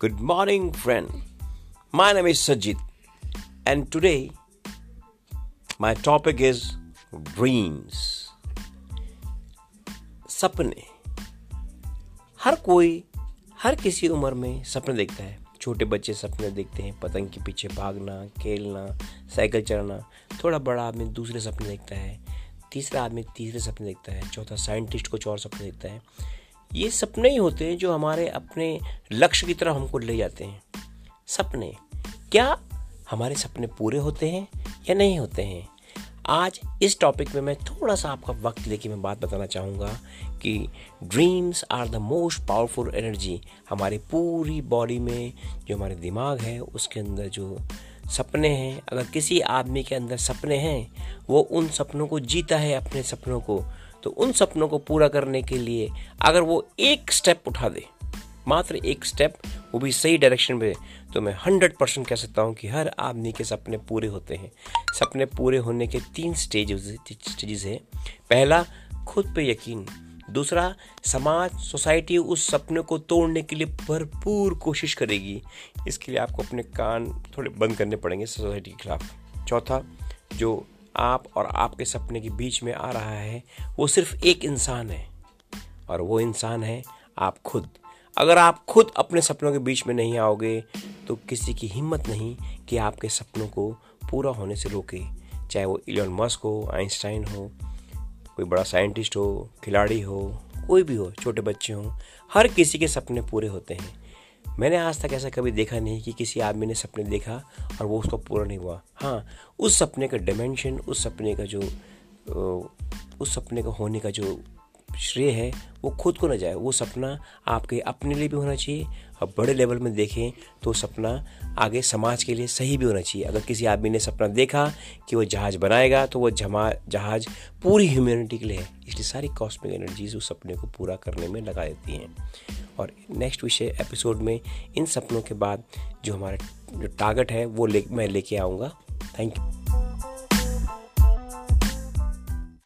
Good morning, friend. My name is Sajid, and today my topic is dreams. सपने हर कोई हर किसी उम्र में सपने देखता है छोटे बच्चे सपने देखते हैं पतंग के पीछे भागना खेलना साइकिल चलाना थोड़ा बड़ा आदमी दूसरे सपने देखता है तीसरा आदमी तीसरे सपने देखता है चौथा साइंटिस्ट कुछ और सपने देखता है ये सपने ही होते हैं जो हमारे अपने लक्ष्य की तरफ़ हमको ले जाते हैं। सपने, क्या हमारे सपने पूरे होते हैं या नहीं होते हैं? आज इस टॉपिक में मैं थोड़ा सा आपका वक्त लेके मैं बात बताना चाहूँगा कि dreams are the most powerful energy हमारी पूरी बॉडी में, जो हमारे दिमाग है, उसके अंदर जो सपने हैं, अगर किसी आदमी के अंदर सपने हैं, वो उन सपनों को जीता है, अपने सपनों को। तो उन सपनों को पूरा करने के लिए अगर वो एक स्टेप उठा दे, मात्र एक स्टेप वो भी सही डायरेक्शन में तो मैं हंड्रेड परसेंट कह सकता हूँ कि हर आदमी के सपने पूरे होते हैं। सपने पूरे होने के तीन स्टेज स्टेजेस हैं। पहला, खुद पे यकीन। दूसरा, समाज सोसाइटी उस सपने को तोड़ने के लिए भरपूर कोशिश करेगी। इसके लिए आपको अपने कान थोड़े बंद करने पड़ेंगे सोसाइटी के खिलाफ। चौथा, जो आप और आपके सपने के बीच में आ रहा है, वो सिर्फ़ एक इंसान है। और वो इंसान है आप खुद। अगर आप खुद अपने सपनों के बीच में नहीं आओगे तो किसी की हिम्मत नहीं कि आपके सपनों को पूरा होने से रोके। चाहे वो इलोन मस्क हो आइंस्टाइन हो, कोई बड़ा साइंटिस्ट हो, खिलाड़ी हो, कोई भी हो, छोटे बच्चे हों, हर किसी के सपने पूरे होते हैं। मैंने आज तक ऐसा कभी देखा नहीं कि किसी आदमी ने सपने देखा और वो उसका पूरा नहीं हुआ। हाँ उस सपने का डिमेंशन उस सपने का जो उस सपने का होने का जो श्रेय है, वो खुद को ना जाए। वो सपना आपके अपने लिए भी होना चाहिए और बड़े लेवल में देखें तो सपना आगे समाज के लिए सही भी होना चाहिए। अगर किसी आदमी ने सपना देखा कि वो जहाज़ बनाएगा तो वो जमा, जहाज़ पूरी ह्यूमैनिटी के लिए है। इसलिए सारी कॉस्मिक एनर्जीज उस सपने को पूरा करने में लगा देती हैं। और नेक्स्ट विषय एपिसोड में इन सपनों के बाद जो हमारा जो टारगेट है, वो ले, मैं लेके आऊँगा। Thank you